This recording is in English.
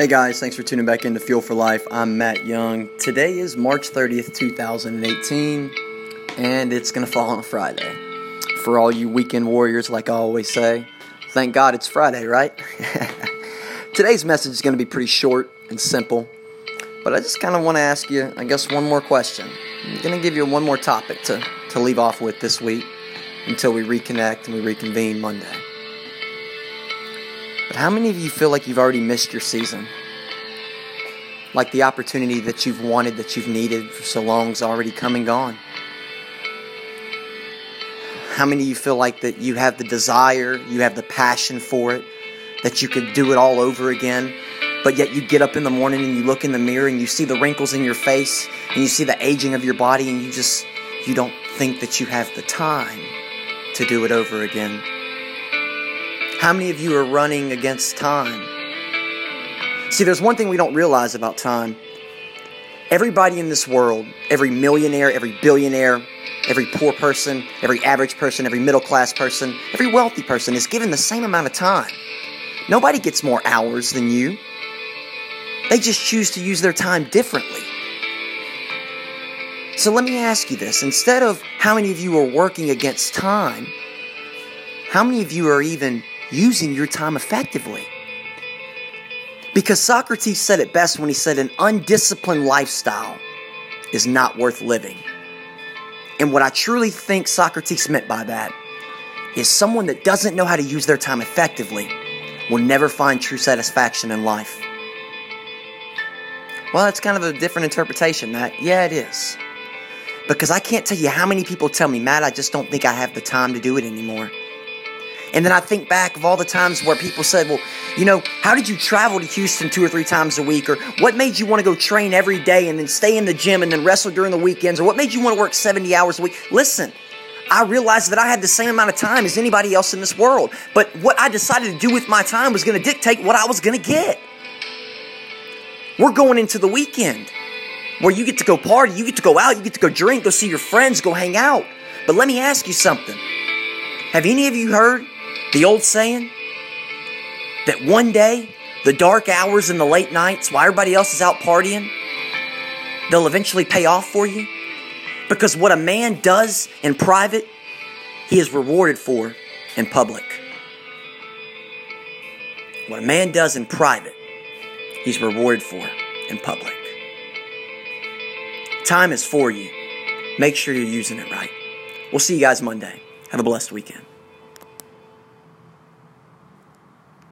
Hey guys, thanks for tuning back into Fuel for Life. I'm Matt Young. Today is March 30th, 2018, and it's going to fall on a Friday. For all you weekend warriors, like I always say, thank God it's Friday, right? Today's message is going to be pretty short and simple, but I just kind of want to ask you, I guess, one more question. I'm going to give you one more topic to, to leave off with this week until we reconnect and we reconvene Monday. But how many of you feel like you've already missed your season? Like the opportunity that you've wanted, that you've needed for so long is already come and gone? How many of you feel like that you have the desire, you have the passion for it, that you could do it all over again, but yet you get up in the morning and you look in the mirror and you see the wrinkles in your face and you see the aging of your body and you just you don't think that you have the time to do it over again? How many of you are running against time? See, there's one thing we don't realize about time. Everybody in this world, every millionaire, every billionaire, every poor person, every average person, every middle class person, every wealthy person is given the same amount of time. Nobody gets more hours than you. They just choose to use their time differently. So let me ask you this instead of how many of you are working against time, how many of you are even using your time effectively. Because Socrates said it best when he said, an undisciplined lifestyle is not worth living. And what I truly think Socrates meant by that is someone that doesn't know how to use their time effectively will never find true satisfaction in life. Well, that's kind of a different interpretation, Matt. Yeah, it is. Because I can't tell you how many people tell me, Matt, I just don't think I have the time to do it anymore. And then I think back of all the times where people said, well, you know, how did you travel to Houston two or three times a week? Or what made you want to go train every day and then stay in the gym and then wrestle during the weekends? Or what made you want to work 70 hours a week? Listen, I realized that I had the same amount of time as anybody else in this world. But what I decided to do with my time was going to dictate what I was going to get. We're going into the weekend where you get to go party, you get to go out, you get to go drink, go see your friends, go hang out. But let me ask you something. Have any of you heard the old saying that one day, the dark hours and the late nights while everybody else is out partying, they'll eventually pay off for you? Because what a man does in private, he is rewarded for in public. What a man does in private, he's rewarded for in public. Time is for you. Make sure you're using it right. We'll see you guys Monday. Have a blessed weekend.